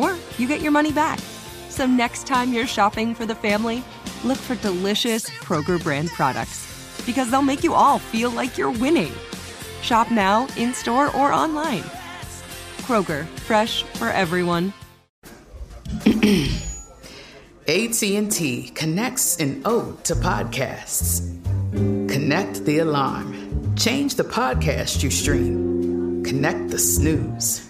or you get your money back. So next time you're shopping for the family, look for delicious Kroger brand products because they'll make you all feel like you're winning. Shop now, in store, or online. Kroger, fresh for everyone. AT&T connects an ode to podcasts. Connect the alarm. Change the podcast you stream. Connect the snooze.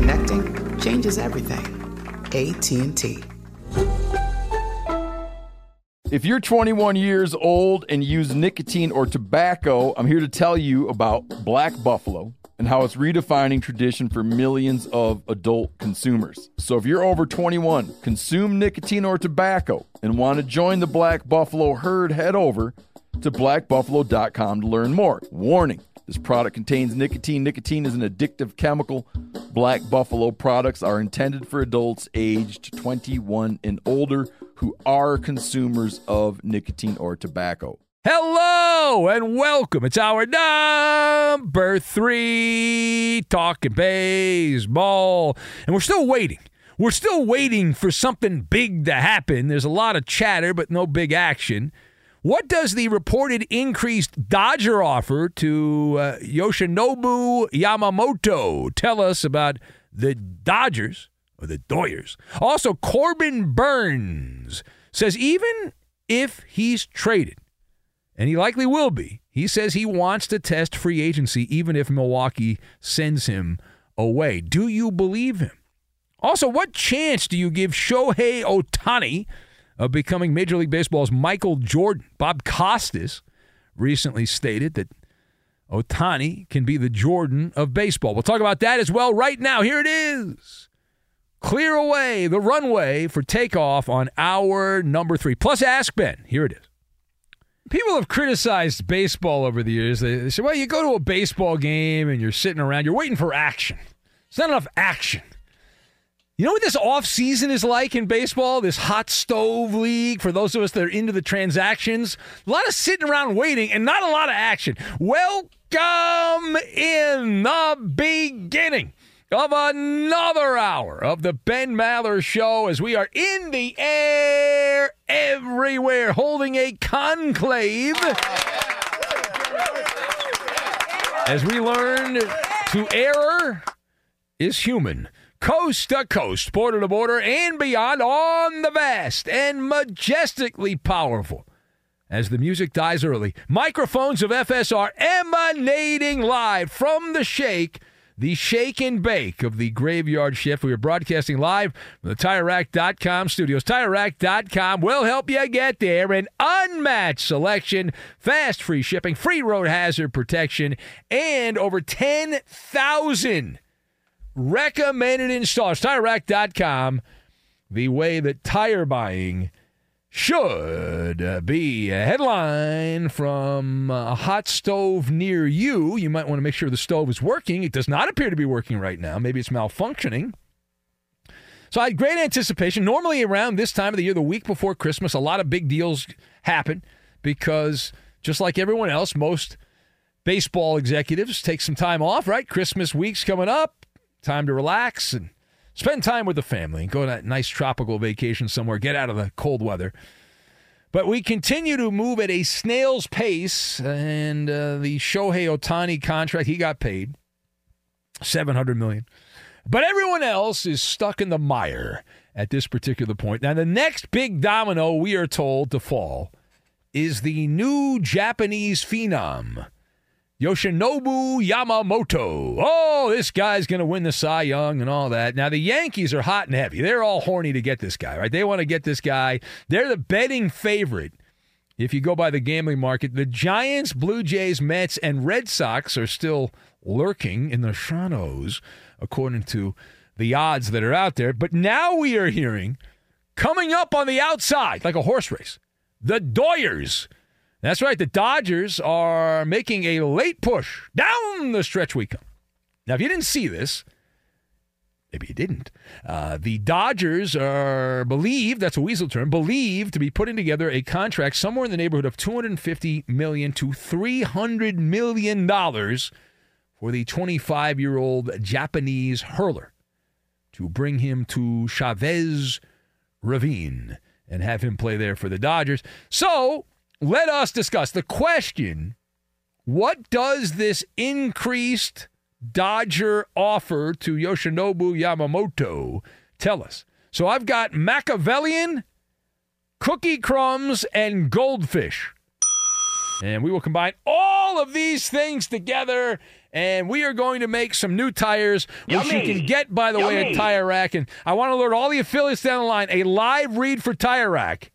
Connecting changes everything. AT&T. If you're 21 years old and use nicotine or tobacco, I'm here to tell you about Black Buffalo and how it's redefining tradition for millions of adult consumers. So if you're over 21, consume nicotine or tobacco, and want to join the Black Buffalo herd, head over to blackbuffalo.com to learn more. Warning this product contains nicotine. Nicotine is an addictive chemical. Black Buffalo products are intended for adults aged 21 and older who are consumers of nicotine or tobacco. Hello and welcome. It's our number three talking baseball. And we're still waiting. We're still waiting for something big to happen. There's a lot of chatter, but no big action. What does the reported increased Dodger offer to uh, Yoshinobu Yamamoto tell us about the Dodgers or the Doyers? Also, Corbin Burnes says even if he's traded, and he likely will be. He says he wants to test free agency even if Milwaukee sends him away. Do you believe him? Also, what chance do you give Shohei Ohtani of becoming Major League Baseball's Michael Jordan? Bob Costas recently stated that Ohtani can be the Jordan of baseball. We'll talk about that as well right now. Here it is. Clear away the runway for takeoff on hour number three. Plus, Ask Ben. Here it is. People have criticized baseball over the years. They, they say, well, you go to a baseball game and you're sitting around, you're waiting for action. It's not enough action. You know what this off season is like in baseball? This hot stove league for those of us that are into the transactions. A lot of sitting around waiting and not a lot of action. Welcome in the beginning of another hour of the Ben Maller Show as we are in the air everywhere holding a conclave as we learn to error is human. Coast to coast, border to border, and beyond on the vast and majestically powerful. As the music dies early, microphones of FSR emanating live from the shake the shake and bake of the graveyard shift. We are broadcasting live from the TireRack.com studios. TireRack.com will help you get there. An unmatched selection, fast free shipping, free road hazard protection, and over 10,000 recommended installers. TireRack.com, the way that tire buying should uh, be a headline from a hot stove near you. You might want to make sure the stove is working. It does not appear to be working right now. Maybe it's malfunctioning. So I had great anticipation. Normally, around this time of the year, the week before Christmas, a lot of big deals happen because just like everyone else, most baseball executives take some time off, right? Christmas week's coming up, time to relax and spend time with the family and go on that nice tropical vacation somewhere, get out of the cold weather. But we continue to move at a snail's pace, and uh, the Shohei Ohtani contract, he got paid 700 million. But everyone else is stuck in the mire at this particular point. Now, the next big domino we are told to fall is the new Japanese phenom. Yoshinobu Yamamoto. Oh, this guy's going to win the Cy Young and all that. Now, the Yankees are hot and heavy. They're all horny to get this guy, right? They want to get this guy. They're the betting favorite if you go by the gambling market. The Giants, Blue Jays, Mets, and Red Sox are still lurking in the shadows, according to the odds that are out there. But now we are hearing coming up on the outside, like a horse race, the Doyers that's right. The Dodgers are making a late push down the stretch we come. Now, if you didn't see this, maybe you didn't. Uh, the Dodgers are believed, that's a weasel term, believed to be putting together a contract somewhere in the neighborhood of 250 million to 300 million dollars for the 25 year old Japanese hurler to bring him to Chavez Ravine and have him play there for the Dodgers. So let us discuss the question what does this increased Dodger offer to Yoshinobu Yamamoto tell us? So I've got Machiavellian, cookie crumbs, and goldfish. And we will combine all of these things together and we are going to make some new tires, which Yummy. you can get, by the Yummy. way, at Tire Rack. And I want to alert all the affiliates down the line a live read for Tire Rack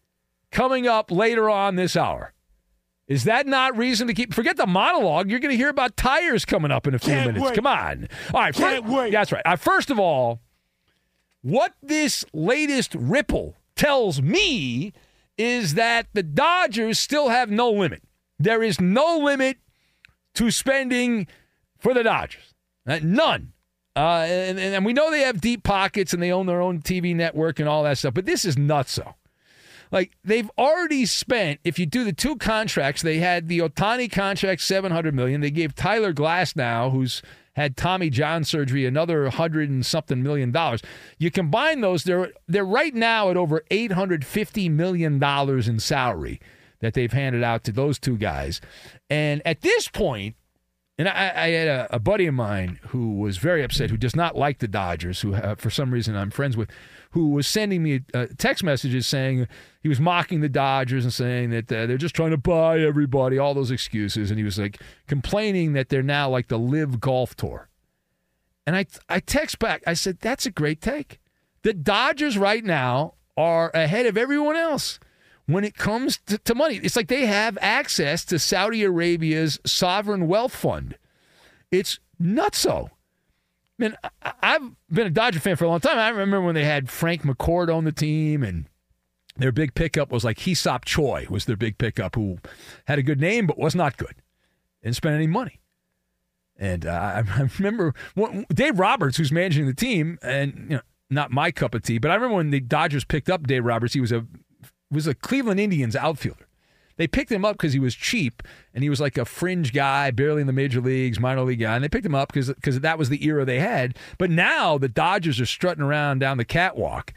coming up later on this hour. Is that not reason to keep? Forget the monologue. You're going to hear about tires coming up in a few Can't minutes. Wait. Come on. All right. Can't first, wait. That's right. Uh, first of all, what this latest ripple tells me is that the Dodgers still have no limit. There is no limit to spending for the Dodgers. Uh, none. Uh, and, and we know they have deep pockets and they own their own TV network and all that stuff, but this is nuts, so. Like they've already spent. If you do the two contracts, they had the Ohtani contract, seven hundred million. They gave Tyler Glasnow, who's had Tommy John surgery, another hundred and something million dollars. You combine those, they're they're right now at over eight hundred fifty million dollars in salary that they've handed out to those two guys. And at this point, and I, I had a, a, buddy of mine who was very upset, who does not like the Dodgers, who uh, for some reason I'm friends with, who was sending me uh, text messages saying he was mocking the Dodgers and saying that uh, they're just trying to buy everybody, all those excuses, and he was like complaining that they're now like the LIV Golf Tour. And I I text back, I said that's a great take. The Dodgers right now are ahead of everyone else when it comes to, to money. It's like they have access to Saudi Arabia's sovereign wealth fund. It's nutso. I mean, I've been a Dodger fan for a long time. I remember when they had Frank McCourt on the team, and their big pickup was like Hee-seop Choi was their big pickup, who had a good name but was not good, didn't spend any money. And uh, I remember Dave Roberts, who's managing the team, and you know, not my cup of tea, but I remember when the Dodgers picked up Dave Roberts, he was a was a Cleveland Indians outfielder. They picked him up because he was cheap and he was like a fringe guy, barely in the major leagues, minor league guy. And they picked him up because that was the era they had. But now the Dodgers are strutting around down the catwalk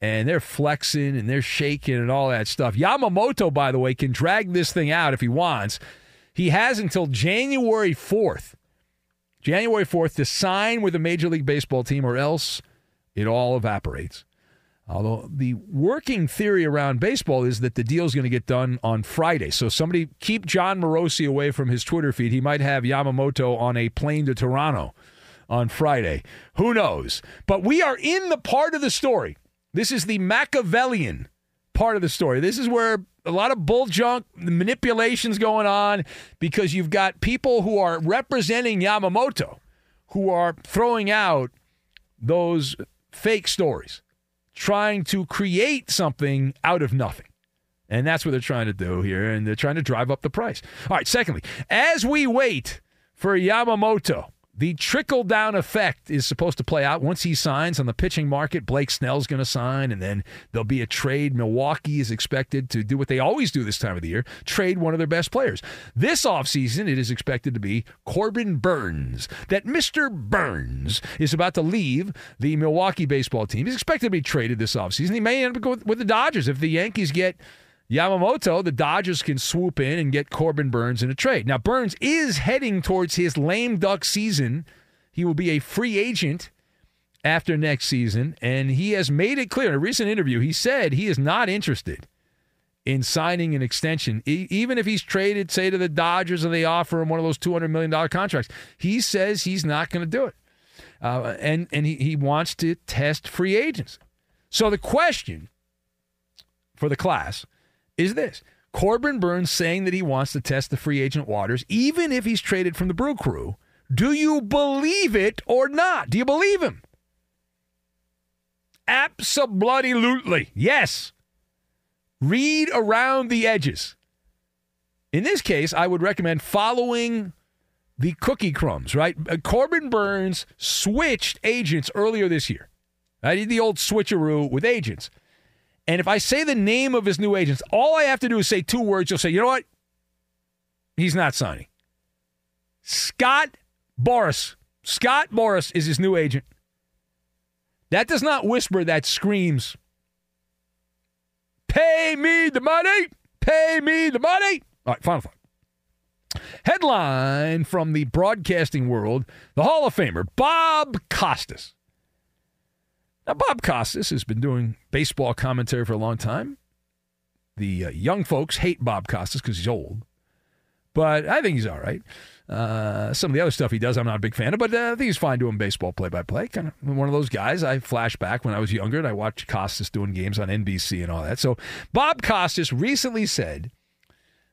and they're flexing and they're shaking and all that stuff. Yamamoto, by the way, can drag this thing out if he wants. He has until January 4th, January 4th, to sign with a Major League Baseball team or else it all evaporates. Although the working theory around baseball is that the deal is going to get done on Friday. So somebody keep Jon Morosi away from his Twitter feed. He might have Yamamoto on a plane to Toronto on Friday. Who knows? But we are in the part of the story. This is the Machiavellian part of the story. This is where a lot of bull junk, manipulations going on because you've got people who are representing Yamamoto who are throwing out those fake stories trying to create something out of nothing. And that's what they're trying to do here. And they're trying to drive up the price. All right, secondly, as we wait for Yamamoto the trickle down effect is supposed to play out once he signs on the pitching market. Blake Snell's going to sign, and then there'll be a trade. Milwaukee is expected to do what they always do this time of the year trade one of their best players. This offseason, it is expected to be Corbin Burnes. That Mr. Burns is about to leave the Milwaukee baseball team. He's expected to be traded this offseason. He may end up with, with the Dodgers if the Yankees get Yamamoto, the Dodgers can swoop in and get Corbin Burnes in a trade. Now, Burnes is heading towards his lame duck season. He will be a free agent after next season, and he has made it clear in a recent interview. He said he is not interested in signing an extension, e- even if he's traded, say, to the Dodgers and they offer him one of those $200 million contracts. He says he's not going to do it. Uh, and and he, he wants to test free agents. So the question for the class is this Corbin Burnes saying that he wants to test the free agent waters, even if he's traded from the Brew Crew. Do you believe it or not? Do you believe him? Absolutely. Yes. Read around the edges. In this case, I would recommend following the cookie crumbs, right? Uh, Corbin Burnes switched agents earlier this year. I did the old switcheroo with agents. And if I say the name of his new agents, all I have to do is say two words. You'll say, you know what? He's not signing. Scott Boras. Scott Boras is his new agent. That does not whisper, that screams, pay me the money, pay me the money. All right, final thought. Headline from the broadcasting world the Hall of Famer, Bob Costas. Now, Bob Costas has been doing baseball commentary for a long time. The uh, young folks hate Bob Costas because he's old, but I think he's all right. Uh, some of the other stuff he does, I'm not a big fan of, but uh, I think he's fine doing baseball play by play. Kind of one of those guys. I flash back when I was younger and I watched Costas doing games on NBC and all that. So, Bob Costas recently said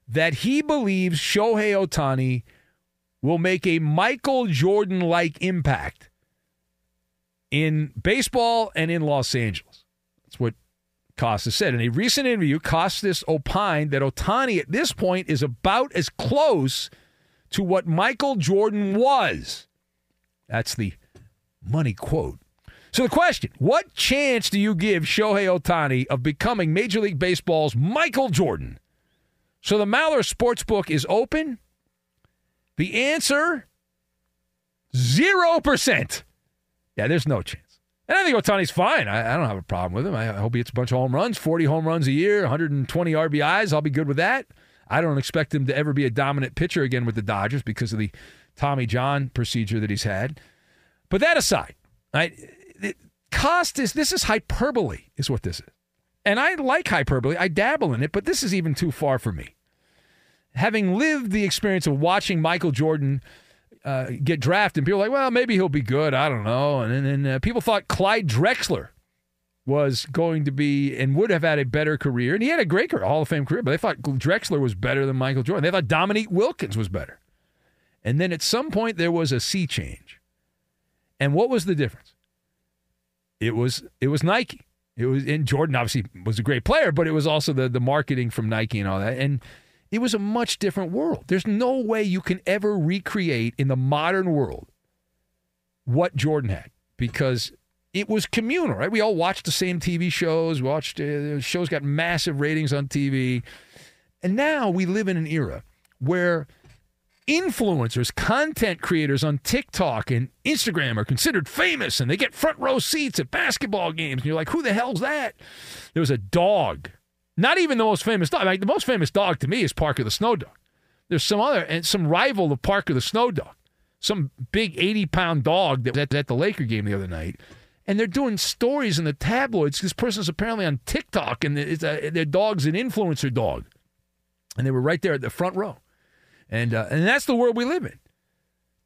that he believes Shohei Ohtani will make a Michael Jordan like impact in baseball and in Los Angeles. That's what Costas said. In a recent interview, Costas opined that Ohtani at this point is about as close to what Michael Jordan was. That's the money quote. So the question, what chance do you give Shohei Ohtani of becoming Major League Baseball's Michael Jordan? So the Maller Sportsbook is open. The answer 0%. Yeah, there's no chance. And I think Ohtani's fine. I, I, don't have a problem with him. I, I hope he hits a bunch of home runs, 40 home runs a year, 120 RBIs. I'll be good with that. I don't expect him to ever be a dominant pitcher again with the Dodgers because of the Tommy John procedure that he's had. But that aside, right, it, Costas, this is hyperbole, is what this is. And I like hyperbole. I dabble in it, but this is even too far for me having lived the experience of watching Michael Jordan uh, get drafted, And people are like, well, maybe he'll be good. I don't know. And then uh, people thought Clyde Drexler was going to be and would have had a better career. And he had a great career, Hall of Fame career, but they thought Drexler was better than Michael Jordan. They thought Dominique Wilkins was better. And then at some point there was a sea change. And what was the difference? It was it was Nike. It was and Jordan obviously was a great player, but it was also the the marketing from Nike and all that. And it was a much different world. There's no way you can ever recreate in the modern world what Jordan had because it was communal, right? We all watched the same TV shows, watched uh, shows got massive ratings on TV. And now we live in an era where influencers, content creators on TikTok and Instagram are considered famous and they get front row seats at basketball games. And you're like, who the hell's that? There was a dog not even the most famous dog. Like the most famous dog to me is Parker the Snow Dog. There's some other and some rival of Parker the Snow Dog, some big 80 pound dog that was at, at the Laker game the other night. And they're doing stories in the tabloids. This person's apparently on TikTok, and a, their dog's an influencer dog. And they were right there at the front row. And, uh, and that's the world we live in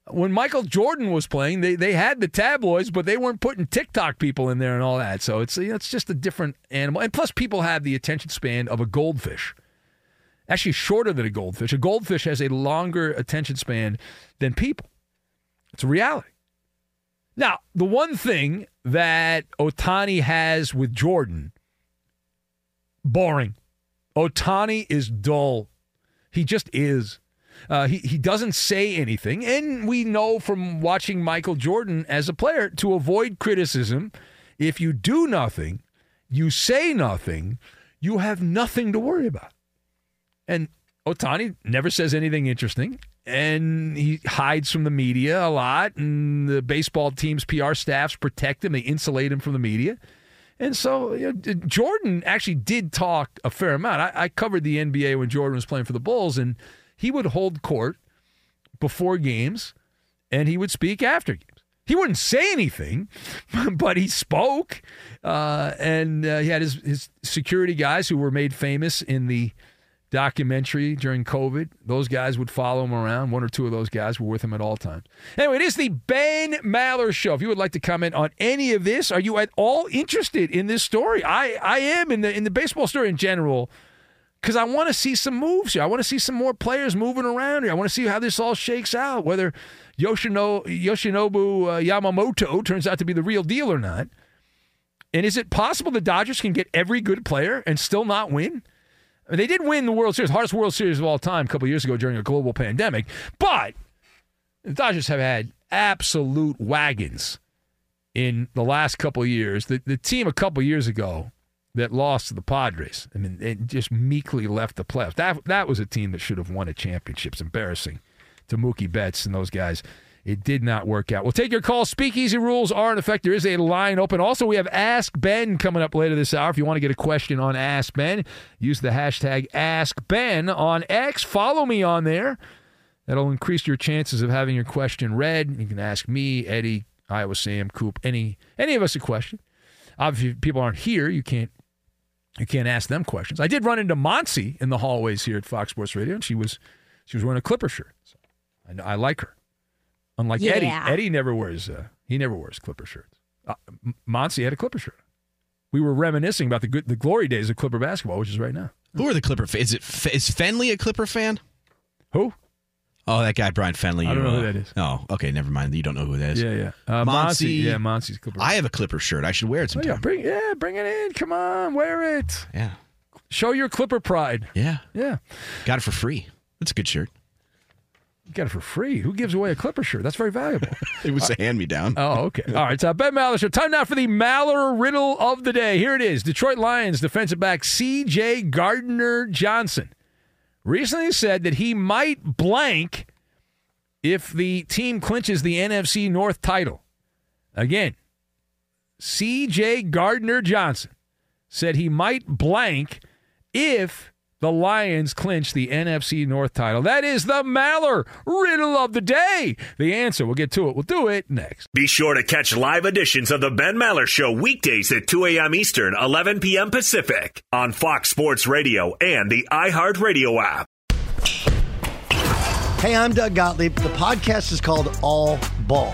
when Michael Jordan was playing, they, they had the tabloids, but they weren't putting TikTok people in there and all that. So it's it's just a different animal. And plus, people have the attention span of a goldfish. Actually, shorter than a goldfish. A goldfish has a longer attention span than people. It's a reality. Now, the one thing that Ohtani has with Jordan, boring. Ohtani is dull. He just is. Uh, he, he doesn't say anything. And we know from watching Michael Jordan as a player to avoid criticism, if you do nothing, you say nothing, you have nothing to worry about. And Ohtani never says anything interesting. And he hides from the media a lot. And the baseball team's PR staffs protect him, they insulate him from the media. And so you know, Jordan actually did talk a fair amount. I, I covered the NBA when Jordan was playing for the Bulls, and he would hold court before games and he would speak after games. He wouldn't say anything, but he spoke. Uh, and uh, he had his, his security guys who were made famous in the documentary during COVID. Those guys would follow him around. One or two of those guys were with him at all times. Anyway, it is the Ben Maller Show. If you would like to comment on any of this, are you at all interested in this story? I, I am in the in the baseball story in general because I want to see some moves here. I want to see some more players moving around here. I want to see how this all shakes out, whether Yoshino, Yoshinobu uh, Yamamoto turns out to be the real deal or not. And is it possible the Dodgers can get every good player and still not win? I mean, they did win the World Series, hardest World Series of all time, a couple years ago during a global pandemic. But the Dodgers have had absolute wagons in the last couple years. The, the team a couple years ago that lost to the Padres, I mean, it just meekly left the playoffs. That that was a team that should have won a championship. It's embarrassing to Mookie Betts and those guys. It did not work out. We'll take your call. Speakeasy rules are in effect. There is a line open. Also, we have Ask Ben coming up later this hour. If you want to get a question on Ask Ben, use the hashtag Ask Ben on X. Follow me on there. That'll increase your chances of having your question read. You can ask me, Eddie, Iowa Sam, Coop, any any of us a question. Obviously, if people aren't here, you can't you can't ask them questions. I did run into Monsi in the hallways here at Fox Sports Radio, and she was she was wearing a Clipper shirt. So I I like her. Unlike Yeah. Eddie, Eddie never wears uh, he never wears Clipper shirts. Uh, M- Monsi had a Clipper shirt. We were reminiscing about the good the glory days of Clipper basketball, which is right now. Who are the Clipper? Fa- is it F- is Fenley a Clipper fan? Who? Oh, that guy Brian Fenley. I don't you, know uh, who that is. Oh, okay, never mind. You don't know who that is. Yeah, yeah. Uh. Monsi. Yeah, Monsi's Clipper. I have a Clipper shirt. I should wear it Oh, yeah, sometime. bring yeah, bring it in. Come on, wear it. Yeah, Show your Clipper pride. yeah. Yeah. Got it for free. That's a good shirt. You got it for free. Who gives away a Clipper shirt? That's very valuable. It was a hand me down. Oh, okay. All right. So Ben Maller Show. Time now for the Maller riddle of the day. Here it is. Detroit Lions defensive back C.J. Gardner Johnson recently said that he might blank if the team clinches the NFC North title. Again, C.J. Gardner Johnson said he might blank if the Lions clinch the NFC North title. That is the Maller riddle of the day. The answer, we'll get to it. We'll do it next. Be sure to catch live editions of the Ben Maller Show weekdays at 2 a.m. Eastern, 11 p.m. Pacific on Fox Sports Radio and the iHeartRadio app. Hey, I'm Doug Gottlieb. The podcast is called All Ball.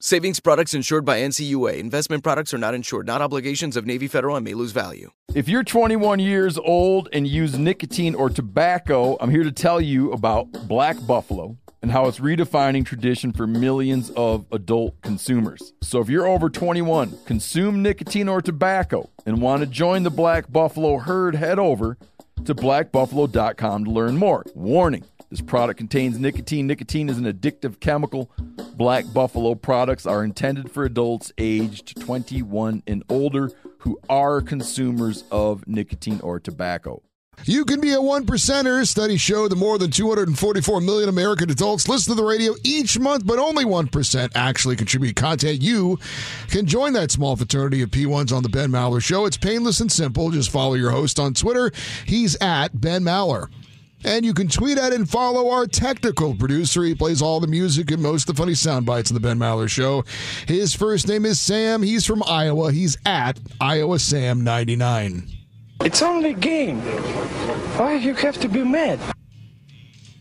Savings products insured by NCUA. Investment products are not insured, not obligations of Navy Federal and may lose value. If you're 21 years old and use nicotine or tobacco, I'm here to tell you about Black Buffalo and how it's redefining tradition for millions of adult consumers. So if you're over 21, consume nicotine or tobacco, and want to join the Black Buffalo herd, head over to blackbuffalo.com to learn more. Warning this product contains nicotine. Nicotine is an addictive chemical. Black Buffalo products are intended for adults aged 21 and older who are consumers of nicotine or tobacco. You can be a one percenter. Studies show that more than 244 million American adults listen to the radio each month, but only 1% actually contribute content. You can join that small fraternity of P1s on the Ben Maller Show. It's painless and simple. Just follow your host on Twitter. He's at Ben Maller. And you can tweet at and follow our technical producer. He plays all the music and most of the funny sound bites on the Ben Maller Show. His first name is Sam. He's from Iowa. He's at Iowa Sam 99. It's only a game. Why you have to be mad?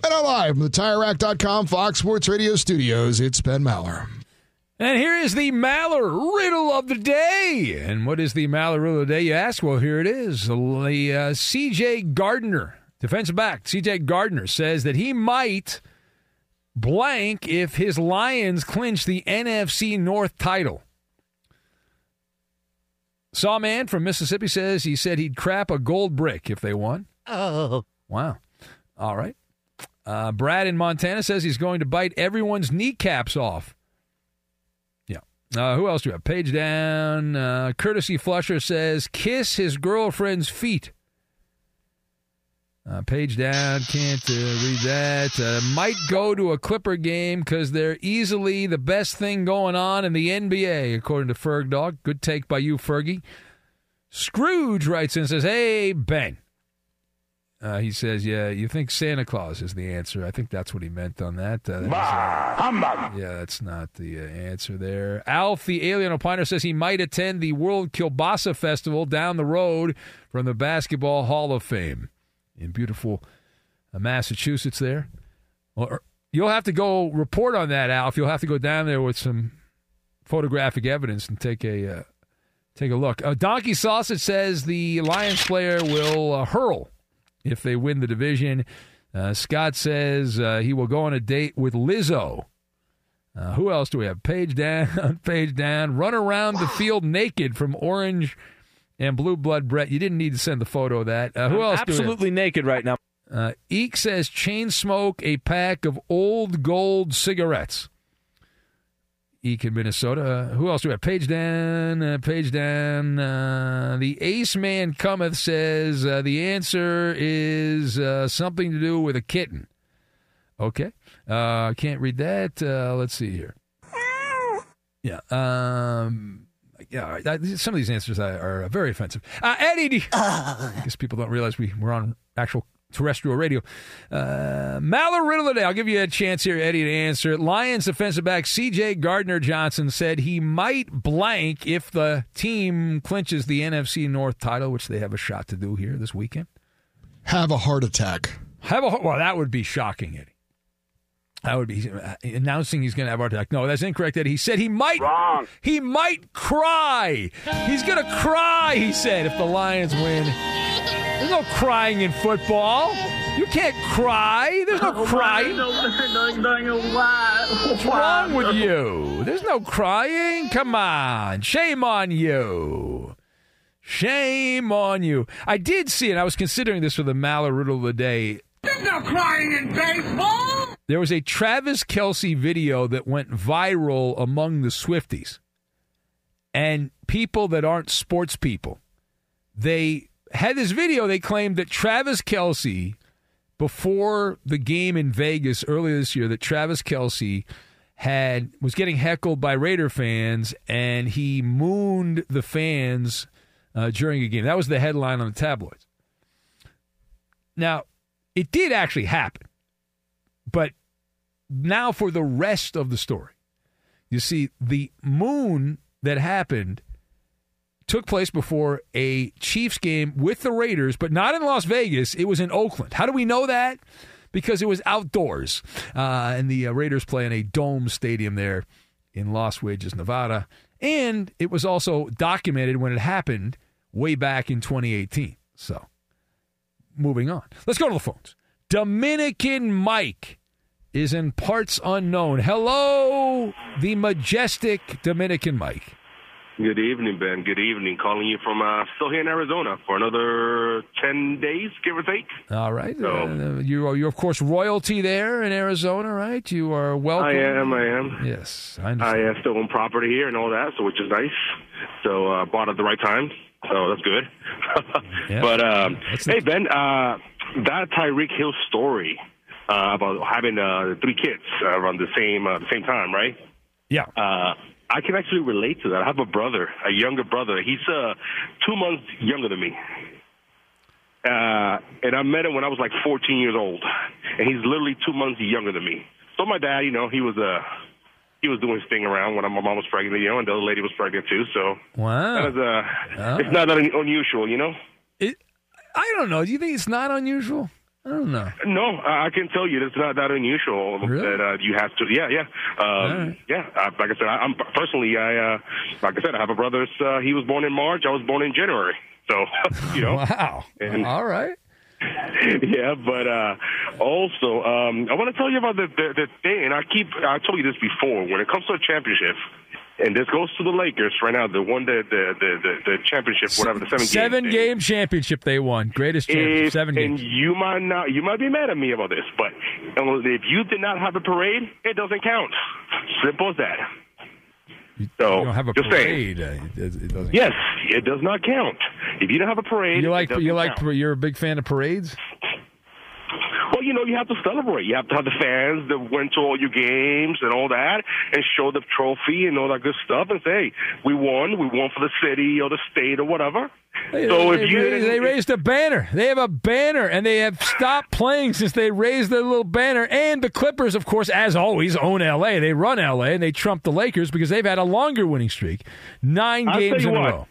And now live from the TireRack.com Fox Sports Radio studios, it's Ben Maller. And here is the Maller riddle of the day. And what is the Maller riddle of the day, you ask? Well, here it is. The uh, CJ Gardner, defensive back, CJ Gardner says that he might blank if his Lions clinch the NFC North title. Sawman from Mississippi says he said he'd crap a gold brick if they won. Oh. Wow. All right. Uh, Brad in Montana says he's going to bite everyone's kneecaps off. Yeah. Uh, who else do we have? Page down. Uh, Courtesy Flusher says kiss his girlfriend's feet. Uh, page down, can't uh, read that. Uh, might go to a Clipper game because they're easily the best thing going on in the NBA, according to Ferg Dog. Good take by you, Fergie. Scrooge writes in and says, Hey, Ben. Uh, he says, Yeah, you think Santa Claus is the answer. I think that's what he meant on that. Uh, that uh, yeah, that's not the uh, answer there. Alf, the alien opiner, says he might attend the World Kielbasa Festival down the road from the Basketball Hall of Fame in beautiful uh, Massachusetts there. Well, you'll have to go report on that, Alf. You'll have to go down there with some photographic evidence and take a uh, take a look. Uh, Donkey Sausage says the Lions player will uh, hurl if they win the division. Uh, Scott says uh, he will go on a date with Lizzo. Uh, who else do we have? Page down, page down. Run around the field naked from Orange and Blue Blood Brett. You didn't need to send the photo of that. Uh, who I'm else? do absolutely naked right now. Uh, Eek says chain smoke a pack of old gold cigarettes. Eek in Minnesota. Uh, who else do we have? Page down, uh, page down. Uh, the Ace Man cometh says uh, the answer is uh, something to do with a kitten. Okay. Uh, can't read that. Uh, let's see here. Yeah. Um, yeah. That- Some of these answers are, are very offensive. Uh, Eddie, I guess people don't realize we, we're on actual terrestrial radio. Uh, Maller Riddle of the Day. I'll give you a chance here, Eddie, to answer. Lions defensive back C.J. Gardner Johnson said he might blank if the team clinches the NFC North title, which they have a shot to do here this weekend. Have a heart attack. Have a well, that would be shocking, Eddie. That would be uh, announcing he's going to have a heart attack. No, that's incorrect, Eddie. He said he might. Wrong. He might cry. He's going to cry. He said if the Lions win. There's no crying in football. You can't cry. There's no crying. What's wrong with you? There's no crying. Come on. Shame on you. Shame on you. I did see it. I was considering this for the Maller Riddle of the Day. There's no crying in baseball. There was a Travis Kelce video that went viral among the Swifties and people that aren't sports people. They had this video. They claimed that Travis Kelce, before the game in Vegas earlier this year, that Travis Kelce had was getting heckled by Raider fans, and he mooned the fans uh, during a game. That was the headline on the tabloids. Now, it did actually happen, but now for the rest of the story, you see the moon that happened took place before a Chiefs game with the Raiders, but not in Las Vegas. It was in Oakland. How do we know that? Because it was outdoors, uh, and the uh, Raiders play in a dome stadium there in Las Vegas, Nevada. And it was also documented when it happened way back in 2018. So, moving on. Let's go to the phones. Dominican Mike is in parts unknown. Hello, the majestic Dominican Mike. Good evening, Ben. Good evening. Calling you from uh, still here in Arizona for another ten days, give or take. All right. Uh, you are, you're, of course, royalty there in Arizona, right? You are welcome. I am. I am. Yes, I I uh, still own property here and all that, so which is nice. So uh, bought at the right time, so that's good. Yeah. But um, hey, Ben, uh, that Tyreek Hill story uh, about having uh, three kids around the same uh, the same time, right? Yeah. Uh, I can actually relate to that. I have a brother, a younger brother. He's uh, two months younger than me. Uh, and I met him when I was like 14 years old, and he's literally two months younger than me. So my dad, you know, he was uh, he was doing his thing around when my mom was pregnant, you know, and the other lady was pregnant too. So Wow. that is, uh, Oh. it's not that unusual, you know. I don't know. Do you think it's not unusual? I don't know. No, I can tell you it's not that unusual that uh, you have to. Yeah, yeah, um, yeah. Uh, like I said, I, I'm personally, I uh, like I said, I have a brother. Uh, he was born in March. I was born in January. So you know. Wow. And- All right. yeah, but uh, also um, I want to tell you about the, the the thing, and I keep I told you this before. When it comes to a championship, and this goes to the Lakers right now, the one that the the the, the championship, whatever the seven Seven games, game championship they won. Greatest championship. if, Seven and games. you might not, you might be mad at me about this, but if you did not have a parade, it doesn't count. Simple as that. So You don't have a parade. uh, It. Yes, it does not count. If you don't have a parade, You like you like count. you're a big fan of parades. You know, you have to celebrate. You have to have the fans that went to all your games and all that, and show the trophy and all that good stuff, and say, hey, "We won. We won for the city or the state or whatever." So they, if you they, they raised a banner. They have a banner, and they have stopped playing since they raised their little banner. And the Clippers, of course, as always, own L.A. They run L.A. and they trump the Lakers because they've had a longer winning streak, 9 I'll games in a row.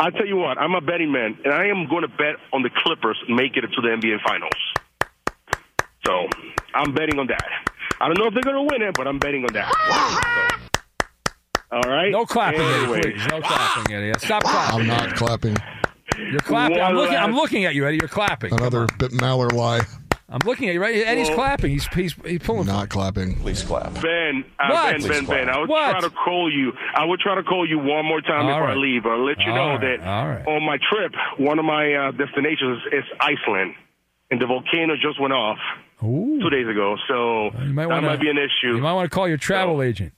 I'll tell you what, I'm a betting man, and I am going to bet on the Clippers make it to the NBA Finals. So I'm betting on that. I don't know if they're going to win it, but I'm betting on that. So, all right. No clapping, Eddie, please. No clapping, Eddie. Stop clapping. I'm not clapping. You're clapping. I'm One looking. I'm looking at you, Eddie. You're clapping. Another bit Maller lie. I'm looking at you, right? Eddie's Well- clapping. He's he's he's pulling. Not clapping. Please clap. Ben, uh, What? Ben, Ben, Ben. I would What? try to call you. I would try to call you one more time All before right. I leave. I'll let you All know right, that all right. on my trip, one of my uh, destinations is Iceland, and the volcano just went off two days ago. So You might that wanna- might be an issue. You might want to call your travel agent.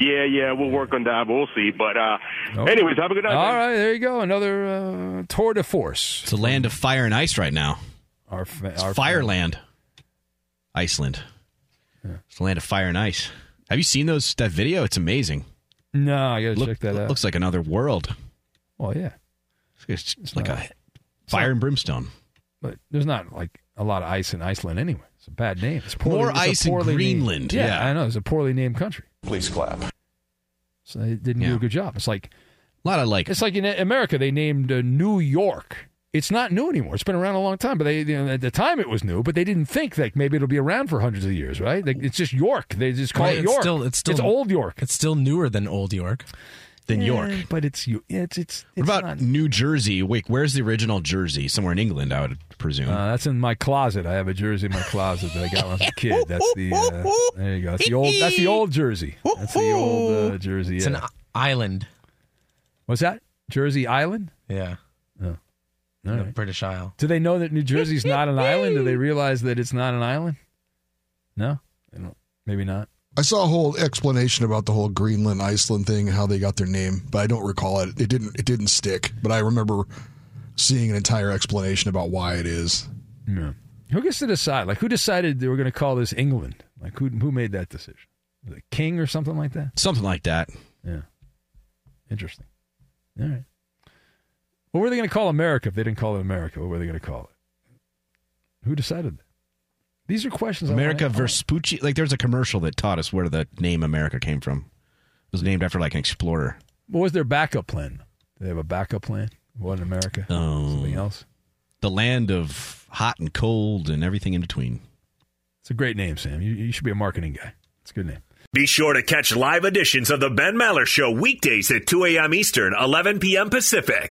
Yeah, yeah, we'll work on that. We'll see. But uh, Okay. anyways, have a good night. All man. right, there you go. Another uh, tour de force. It's a land of fire and ice right now. Our, fa- It's our Fireland. Iceland. It's the land of fire and ice. Have you seen those that video? It's amazing. No, I got to Look- check that out. Looks like another world. well, yeah, It's, it's like not- a fire and brimstone. but there's not like a lot of ice in Iceland anyway. It's a bad name. It's poorly, More it's ice in poorly named- Greenland, yeah, yeah. I know. It's a poorly named country, Please clap. so they didn't do a good job. It's like A lot of like it's like in America they named uh, New York. It's not new anymore. It's been around a long time, but they you know, at the time it was new. But they didn't think that maybe it'll be around for hundreds of years, right? Like, it's just York. They just call Right, it it's York. still- it's still- it's old York. It's still newer than Old York. than Yeah, York. but it's you. It's it's. it's What about not- New Jersey? Wait, where's the original Jersey? Somewhere in England, I would presume. Uh, that's in my closet. I have a jersey in my closet that I got when I was a kid. That's the uh, there you go. That's the old. That's the old jersey. That's the old uh, jersey. It's yeah. an island. What's that? Jersey Island? Yeah. Oh. All right. British Isle. Do they know that New Jersey's not an island? Do they realize that it's not an island? No, they don't. Maybe not. I saw a whole explanation about the whole Greenland Iceland thing, how they got their name, but I don't recall it. It didn't. It didn't stick. But I remember seeing an entire explanation about why it is. Yeah. Who gets to decide? Like, who decided they were going to call this England? Like, who who made that decision? The king or something like that? Something like that. Yeah. Interesting. All right. What were they going to call America if they didn't call it America? What were they going to call it? Who decided that? These are questions. America wanna- Vespucci. Like there's a commercial that taught us where the name America came from. It was named after like an explorer. What was their backup plan? Did they have a backup plan? What in America? Oh. Something else? The land of hot and cold and everything in between. It's a great name, Sam. You, you should be a marketing guy. It's a good name. Be sure to catch live editions of the Ben Maller Show weekdays at 2 a.m. Eastern, 11 p.m. Pacific.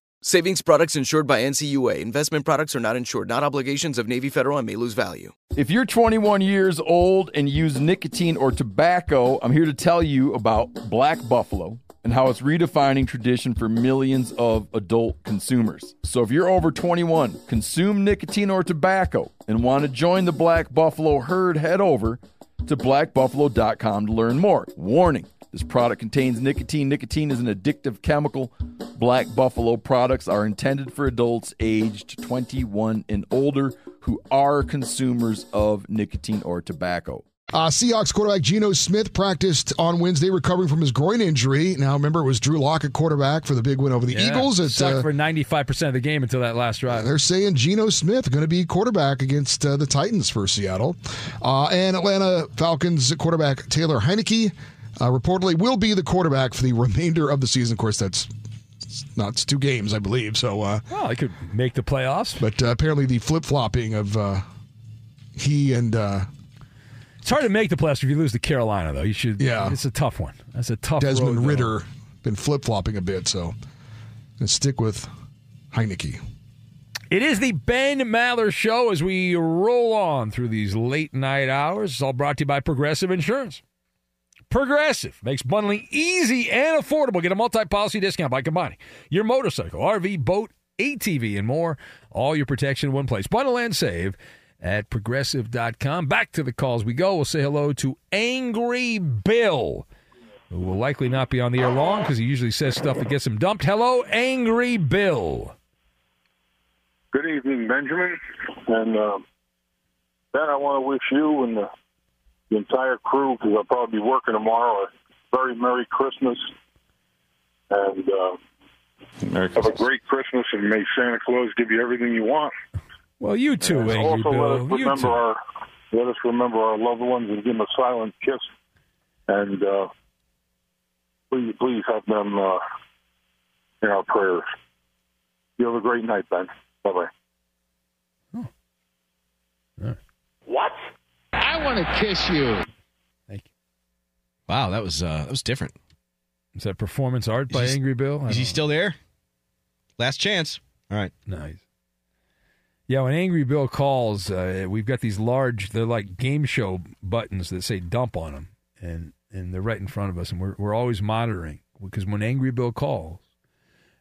Savings products insured by NCUA. Investment products are not insured, not obligations of Navy Federal and may lose value. If you're 21 years old and use nicotine or tobacco, I'm here to tell you about Black Buffalo and how it's redefining tradition for millions of adult consumers. So if you're over 21, consume nicotine or tobacco, and want to join the Black Buffalo herd, head over to blackbuffalo.com to learn more. Warning this product contains nicotine. Nicotine is an addictive chemical. Black Buffalo products are intended for adults aged 21 and older who are consumers of nicotine or tobacco. Uh, Seahawks quarterback Geno Smith practiced on Wednesday, recovering from his groin injury. Now, remember, it was Drew Lock at quarterback for the big win over the Yeah, Eagles. At, sucked uh, for 95% of the game until that last drive. They're saying Geno Smith going to be quarterback against uh, the Titans for Seattle. Uh, and Atlanta Falcons quarterback Taylor Heinicke uh, reportedly will be the quarterback for the remainder of the season. Of course, that's not it's two games, I believe. So, uh, well, could make the playoffs. But uh, apparently, the flip flopping of uh, he and uh, It's hard to make the playoffs if you lose to Carolina, though. You should. Yeah. it's a tough one. That's a tough. Desmond road, though. Ridder been flip flopping a bit. So, and stick with Heinicke. It is the Ben Maller Show as we roll on through these late night hours. It's all brought to you by Progressive Insurance. Progressive makes bundling easy and affordable. Get a multi policy discount by combining your motorcycle, RV, boat, ATV, and more. All your protection in one place. Bundle and save at progressive.com. Back to the calls we go. We'll say hello to Angry Bill, who will likely not be on the air long because he usually says stuff that gets him dumped. Hello, Angry Bill. Good evening, Benjamin. And uh, Ben, I want to wish you and the, the entire crew, because I'll probably be working tomorrow, a very Merry Christmas. And uh, have a great Christmas, and may Santa Claus give you everything you want. Well, you too, And Angry also Bill. let us You remember too. our let us remember our loved ones and give them a silent kiss. And uh, please, please have them uh, in our prayers. You have a great night, Ben. Bye bye. What? I want to kiss you. Thank you. Wow, that was uh, that was different. Is that performance art by he- Angry Bill? I Is he don't still there? Last chance. All right. Nice. Yeah, when Angry Bill calls, uh, we've got these large, they're like game show buttons that say dump on them. And, and they're right in front of us. And we're, we're always monitoring because when Angry Bill calls,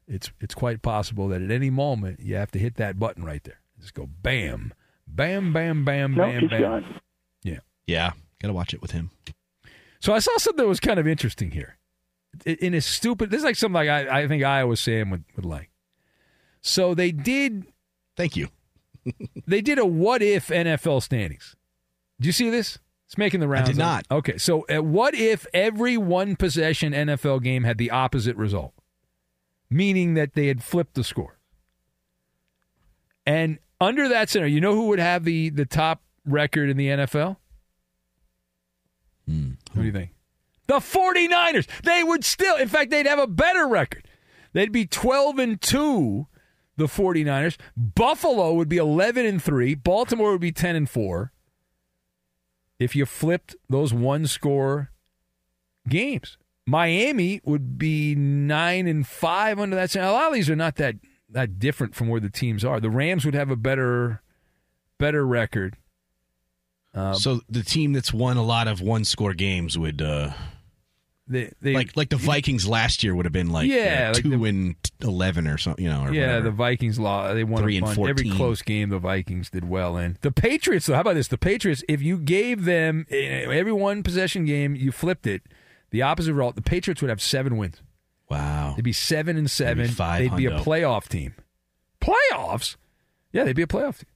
it's, it's quite possible that at any moment you have to hit that button right there. Just go bam, bam, bam, bam, No, bam, he's bam. Yeah. Got to watch it with him. So I saw something that was kind of interesting here. In- a stupid, this is like something like I, I think Iowa Sam would, would like. So they did. Thank you. they did a what if NFL standings. Did you see this? It's making the rounds. did not. Okay, so what if every one possession NFL game had the opposite result, meaning that they had flipped the score? And under that scenario, you know who would have the the top record in the NFL? Hmm. What do you think? The 49ers. They would still, in fact, they'd have a better record. They'd be 12 and 2, the 49ers. Buffalo would be 11 and 3. Baltimore would be 10 and 4 if you flipped those one score games. Miami would be 9 and 5 under that. A lot of these are not that that different from where the teams are. The Rams would have a better better record. Uh, so the team that's won a lot of one score games would uh they, they like like the Vikings last year would have been like Yeah, uh, like two and eleven or something, you know. Or yeah, whatever. the Vikings law they won Three and bunch. every close game. The Vikings did well in. The Patriots, though, how about this? The Patriots, if you gave them eh, every one possession game, you flipped it, the opposite result. The Patriots would have seven wins. Wow, they'd be seven and seven. five they'd be a playoff team. Playoffs? Yeah, they'd be a playoff team.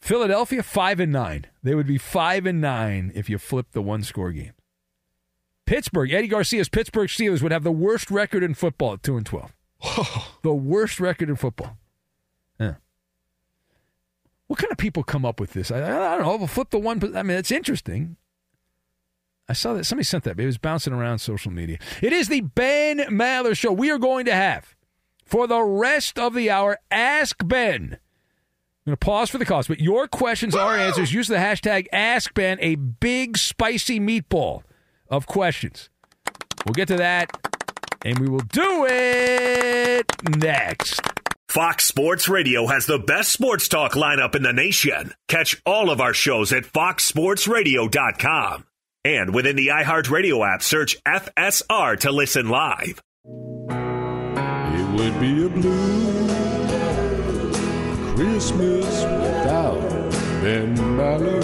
Philadelphia five and nine. They would be five and nine if you flipped the one score game. Pittsburgh, Eddie Garcia's Pittsburgh Steelers would have the worst record in football at two and twelve. the worst record in football. Yeah. What kind of people come up with this? I, I don't know. We'll flip the one. I mean, it's interesting. I saw that somebody sent that. It was bouncing around social media. It is the Ben Maller Show. We are going to have for the rest of the hour. Ask Ben. I'm going to pause for the calls, but your questions are answers. Use the hashtag AskBen, a big spicy meatball of questions. We'll get to that, and we will do it next. Fox Sports Radio has the best sports talk lineup in the nation. Catch all of our shows at foxsportsradio.com. And within the iHeartRadio app, search FSR to listen live. It would be a blue Christmas without Ben Maller.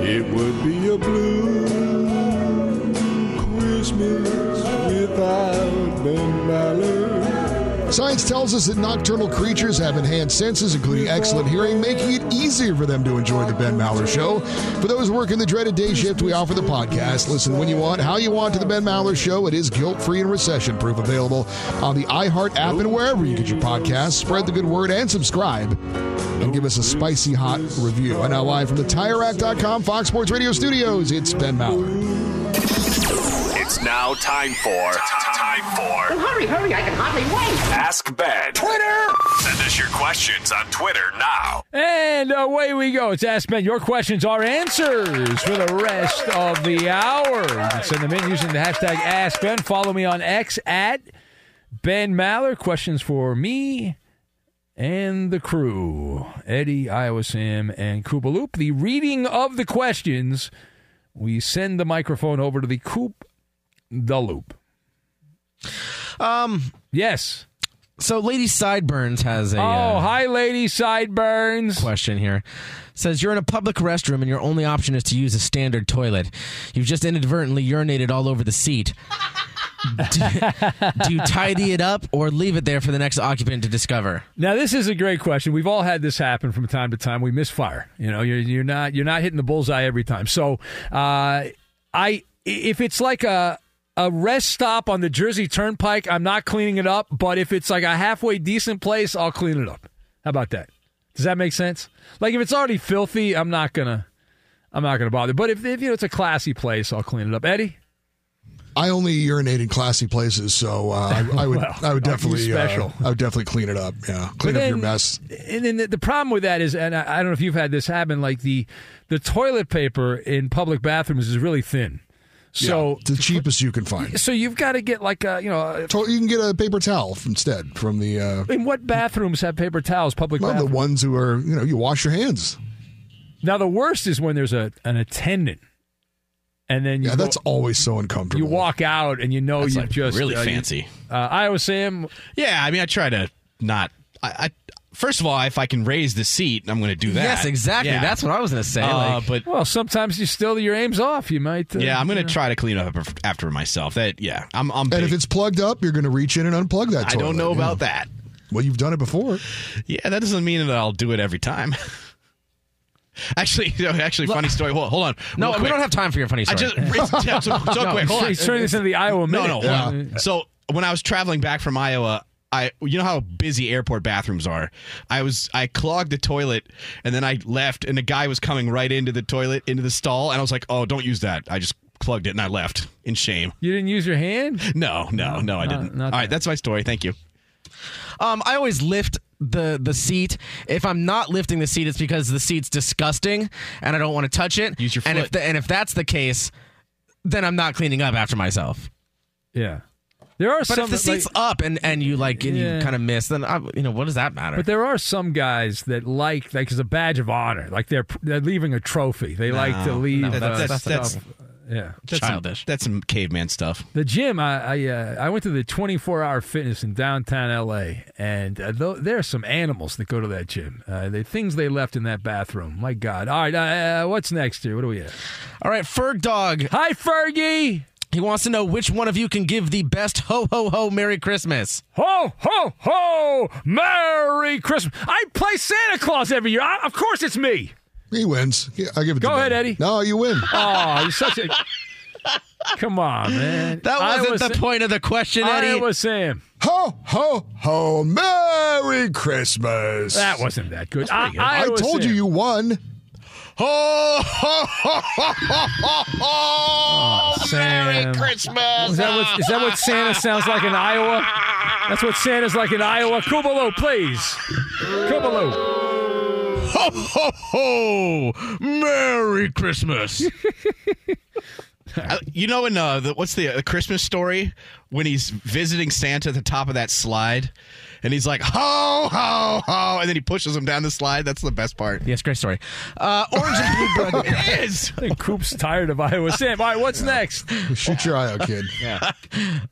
It would be a blue Christmas without Ben Maller. Science tells us that nocturnal creatures have enhanced senses, including excellent hearing, making it easier for them to enjoy the Ben Maller Show. For those working the dreaded day shift, we offer the podcast. Listen when you want, how you want to the Ben Maller Show. It is guilt free and recession proof, available on the iHeart app and wherever you get your podcasts. Spread the good word and subscribe. And give us a spicy hot review. And now, live from the TireRack.com Fox Sports Radio studios, it's Ben Maller. It's now time for time for Well, hurry, hurry, I can hardly wait. Ask Ben. Twitter. Send us your questions on Twitter now. And away we go. It's Ask Ben. Your questions are answers for the rest of the hour. You can send them in using the hashtag Ask Ben. Follow me on X at Ben Maller. Questions for me and the crew. Eddie, Iowa Sam, and Koopa Loop. The reading of the questions. We send the microphone over to the Coop the Loop. Um. Yes. So, Lady Sideburns has a oh, uh, hi, lady sideburns. question here. Says you're in a public restroom and your only option is to use a standard toilet. You've just inadvertently urinated all over the seat. do, do you tidy it up or leave it there for the next occupant to discover? Now this is a great question. We've all had this happen from time to time. We misfire. You know, you're you're not you're not hitting the bullseye every time. So, uh, I if it's like a a rest stop on the Jersey Turnpike, I'm not cleaning it up. But if it's like a halfway decent place, I'll clean it up. How about that? Does that make sense? Like if it's already filthy, I'm not gonna I'm not gonna bother. But if, if you know it's a classy place, I'll clean it up. Eddie. I only urinate in classy places, so uh, I, I would Well, I would definitely uh, special? I would definitely clean it up. Yeah, clean But up your mess. And then the, the problem with that is, and I, I don't know if you've had this happen, like the the toilet paper in public bathrooms is really thin. So Yeah, the cheapest you can find. so you've got to get like a you know. a- You can get a paper towel instead from the uh, In what bathrooms have paper towels? Public well, the ones who are you know you wash your hands. Now the worst is when there's a an attendant, and then you Yeah, go- that's always so uncomfortable. you walk out and you know That's, you like, just really uh, you- fancy. uh, Iowa Sam. Yeah, I mean, I try to not. I, I first of all, if I can raise the seat, I'm going to do that. Yes, exactly. Yeah. That's what I was going to say. Uh, like, but Well, sometimes you still your aim's off. You might. Uh, yeah, I'm going to try to clean up after myself. That yeah, I'm. I'm And if it's plugged up, you're going to reach in and unplug that. I don't know yeah. about that. Well, you've done it before. Yeah, that doesn't mean that I'll do it every time. Actually, you know, actually, funny story. Hold, hold on. no, real we don't have time for your funny I story. just yeah, so, so No, quick. Hold on. He's turning this into the Iowa No, minute. no. hold on. So when I was traveling back from Iowa, I you know how busy airport bathrooms are. I was I clogged the toilet and then I left and the guy was coming right into the toilet into the stall and I was like, "Oh, don't use that." I just plugged it and I left in shame. You didn't use your hand. No, no, no, I didn't. not All right, that's my story. Thank you. Um, I always lift the the seat. If I'm not lifting the seat, it's because the seat's disgusting and I don't want to touch it. Use your And if foot. the, and if that's the case, then I'm not cleaning up after myself. Yeah. There are But some if the like- seat's up and, and you like and Yeah. you kind of miss, then I, you know what does that matter? But there are some guys that like like as a badge of honor, like they're they're leaving a trophy. They like to leave no, uh, that's- that's- stuff. that's- yeah. That's some- that's some caveman stuff. The gym, I I, uh, I went to the 24 hour fitness in downtown LA, and uh, th- there are some animals that go to that gym. Uh, the things they left in that bathroom. My God! All right, uh, what's next here? What do we have? All right, Ferg Dog. Hi, Fergie. He wants to know which one of you can give the best ho ho ho Merry Christmas. Ho ho ho! Merry Christmas! I play Santa Claus every year. I, of course, it's me. He wins. I give it. Go to ahead, Ben. Eddie. No, you win. Oh, you're such a. Come on, man. That wasn't was- the point of the question, Eddie. Iowa Sam. Ho ho ho! Merry Christmas. That wasn't that good. I, I, I was told you you won. Ho ho ho ho ho ho! Sam. Christmas. Is that what is that what Santa sounds like in Iowa? That's what Santa's like in Iowa. Kubalo, please. Kubalo. Ho ho ho! Merry Christmas. Uh, you know, in uh, the, what's the uh, Christmas story when he's visiting Santa at the top of that slide, and he's like ho ho ho, and then he pushes him down the slide. That's the best part. Yes, great story. Uh, Orange and Blue Blood. it is. I think Coop's tired of Iowa. Sam, all right, what's next? Shoot your eye out, kid. Yeah.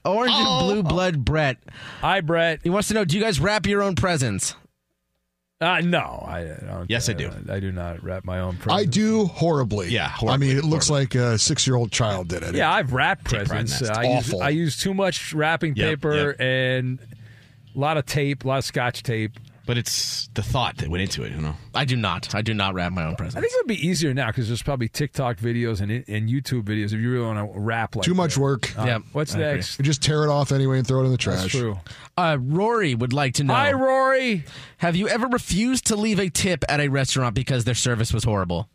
Orange and Blue Blood Brett. Hi, Brett. He wants to know: Do you guys wrap your own presents? Uh, no, I, I don't. Yes, I do. I, do not wrap my own presents. I do horribly. Yeah, I mean, it looks like a six-year-old child did it. Yeah, I've wrapped Take pride in presents. Uh, I use, awful. I use too much wrapping Yep, paper and a lot of tape, a lot of scotch tape. But it's the thought that went into it. You know. I do not. I do not wrap my own presents. I think it would be easier now because there's probably TikTok videos and, and YouTube videos if you really want to wrap like Too much that. work. Uh, Yep, What's I agree. next? You just tear it off anyway and throw it in the trash. That's true. Uh, Rory would like to know: Hi, Rory. Have you ever refused to leave a tip at a restaurant because their service was horrible?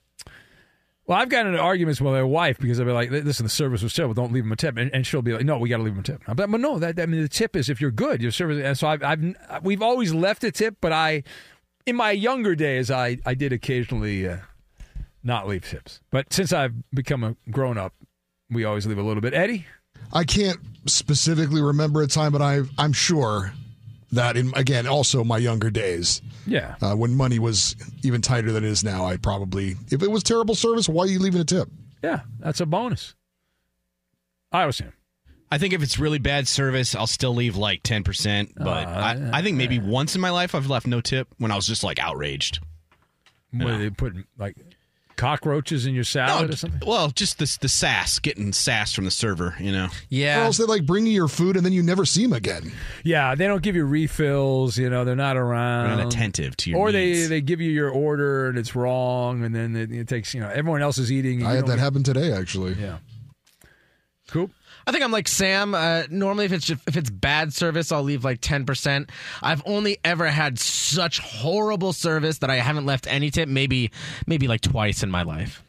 Well, I've gotten into arguments with my wife because I'll be like, "Listen, the service was terrible. Don't leave them a tip," and, and she'll be like, "No, we got to leave them a tip." I'm like, "But no, that I mean, the tip is if you're good, your service." And so I've, I've we've always left a tip, but I, in my younger days, I I did occasionally uh, not leave tips. But since I've become a grown up, we always leave a little bit. Eddie, I can't specifically remember a time, but I, I'm sure that in again also my younger days yeah, uh, when money was even tighter than it is now, I probably if it was terrible service, why are you leaving a tip? yeah, that's a bonus. I was him. I think if it's really bad service, I'll still leave like ten percent. But Uh, I, I think maybe once in my life I've left no tip when I was just like outraged. What, they put like cockroaches in your salad No, or something? Well, just the the sass, getting sass from the server. You know. Yeah. Or else they like bring you your food and then you never see them again. Yeah, they don't give you refills. You know, they're not around. They're not attentive to your Or they needs. they give you your order and it's wrong, and then it, it takes you know everyone else is eating. and I had that get- happen today, actually. Yeah. Cool. I think I'm like Sam. Uh, normally, if it's just, if it's bad service, I'll leave like ten percent. I've only ever had such horrible service that I haven't left any tip. Maybe maybe like twice in my life.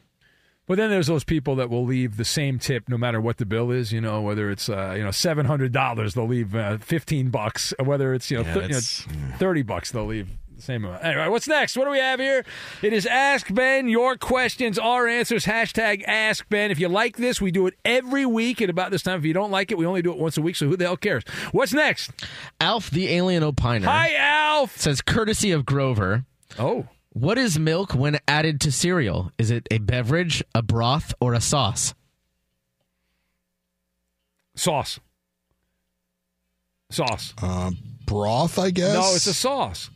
But then there's those people that will leave the same tip no matter what the bill is. You know, whether it's uh, you know seven hundred dollars, they'll leave uh, fifteen bucks. Whether it's you know, Yeah, th- you know, thirty bucks, they'll leave the same amount. Anyway, what's next? What do we have here? It is Ask Ben. Your questions, our answers. Hashtag Ask Ben. If you like this, we do it every week at about this time. If you don't like it, we only do it once a week. So who the hell cares? What's next? Alf the alien opiner. Hi, Alf. Says courtesy of Grover. Oh. What is milk when added to cereal? Is it a beverage, a broth, or a sauce? Sauce. Sauce. Uh, broth, I guess. No, it's a sauce.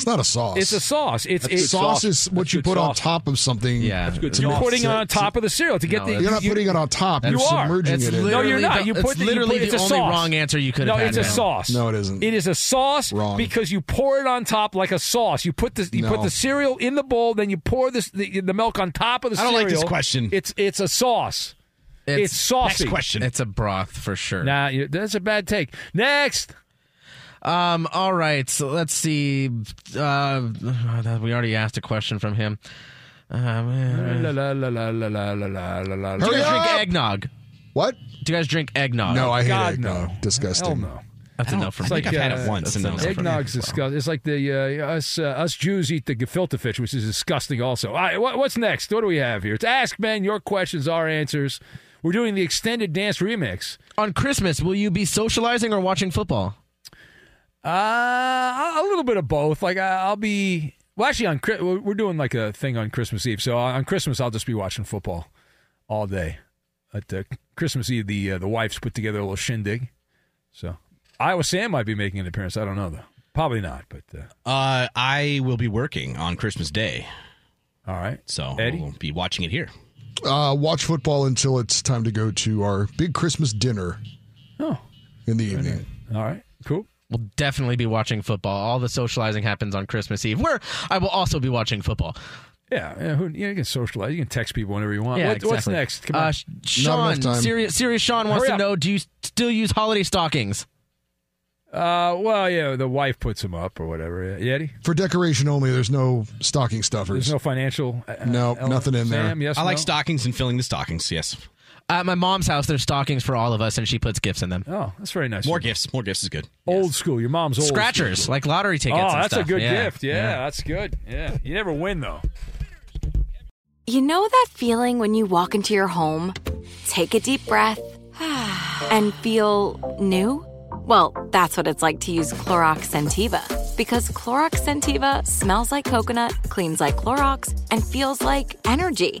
It's not a sauce. It's a sauce. It's, it's sauce is what That's you good put on top of something. Yeah, to You're putting it it- on top of the cereal to get No, the. You're not you- putting it on top. You You're submerging it in. No, you're not. the- You it's put the, you literally put, it's the a only sauce. wrong answer you could have No, had it's a now. sauce. No, it isn't. It is a sauce Wrong. because you pour it on top like a sauce. You put the you put the cereal in the bowl, then you pour this the, the milk on top of the cereal. I don't like this question. It's it's a sauce. It's, saucy. Next question. It's a broth for sure. Nah, that's a bad take. Next. Um. All right. So let's see. Uh, we already asked a question from him. Um, La, la, la, la, la, la, la, la, la, la. do you Hurry guys drink up! eggnog? What? Do you guys drink eggnog? No, I hate God, eggnog. no. Disgusting. Hell no. that's enough for I me. think I've had it once, and that was enough for me. Eggnog's disgusting. It's like the uh, us uh, us Jews eat the gefilte fish, which is disgusting. Also, all right, what, what's next? What do we have here? It's Ask Ben. Your questions, our answers. We're doing the extended dance remix. On Christmas, will you be socializing or watching football? Uh, a little bit of both. Like I- I'll be well. Actually, on we're we're doing like a thing on Christmas Eve. So on Christmas, I'll just be watching football all day. At uh, Christmas Eve, the uh, the wives put together a little shindig. So Iowa Sam might be making an appearance. I don't know though. Probably not. But uh, Uh, I will be working on Christmas Day, all right. so Eddie? we'll be watching it here. Uh, watch football until it's time to go to our big Christmas dinner Oh, in the evening. all right. Cool. We'll definitely be watching football. All the socializing happens on Christmas Eve, where I will also be watching football. Yeah, yeah, who, yeah, you can socialize. You can text people whenever you want. Yeah, What- exactly. What's next? Come on. Uh, Sean, serious, serious Sean wants Hurry to up. know: Do you still use holiday stockings? Uh, well, yeah, the wife puts them up or whatever. Yeah, Eddie, For decoration only, there's no stocking stuffers. there's no financial. Uh, No, element. nothing in there. Yes, I like no? stockings and filling the stockings. Yes, At my mom's house, there's stockings for all of us, and she puts gifts in them. Oh, that's very nice. more gifts. More gifts is good. Old school. Your mom's old Scratchers, school. like lottery tickets. Oh, and that's a stuff. good Yeah. gift. Yeah, that's good. Yeah, you never win though. You know that feeling when you walk into your home, take a deep breath, and feel new? Well, that's what it's like to use Clorox Scentiva. Because Clorox Scentiva smells like coconut, cleans like Clorox, and feels like energy.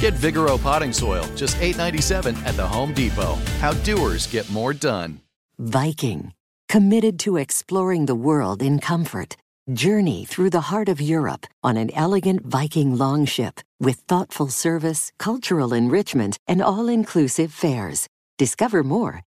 Get Vigoro potting soil, just $8.97 at the Home Depot. How doers get more done. Viking, committed to exploring the world in comfort. Journey through the heart of Europe on an elegant Viking longship with thoughtful service, cultural enrichment, and all inclusive fares. Discover more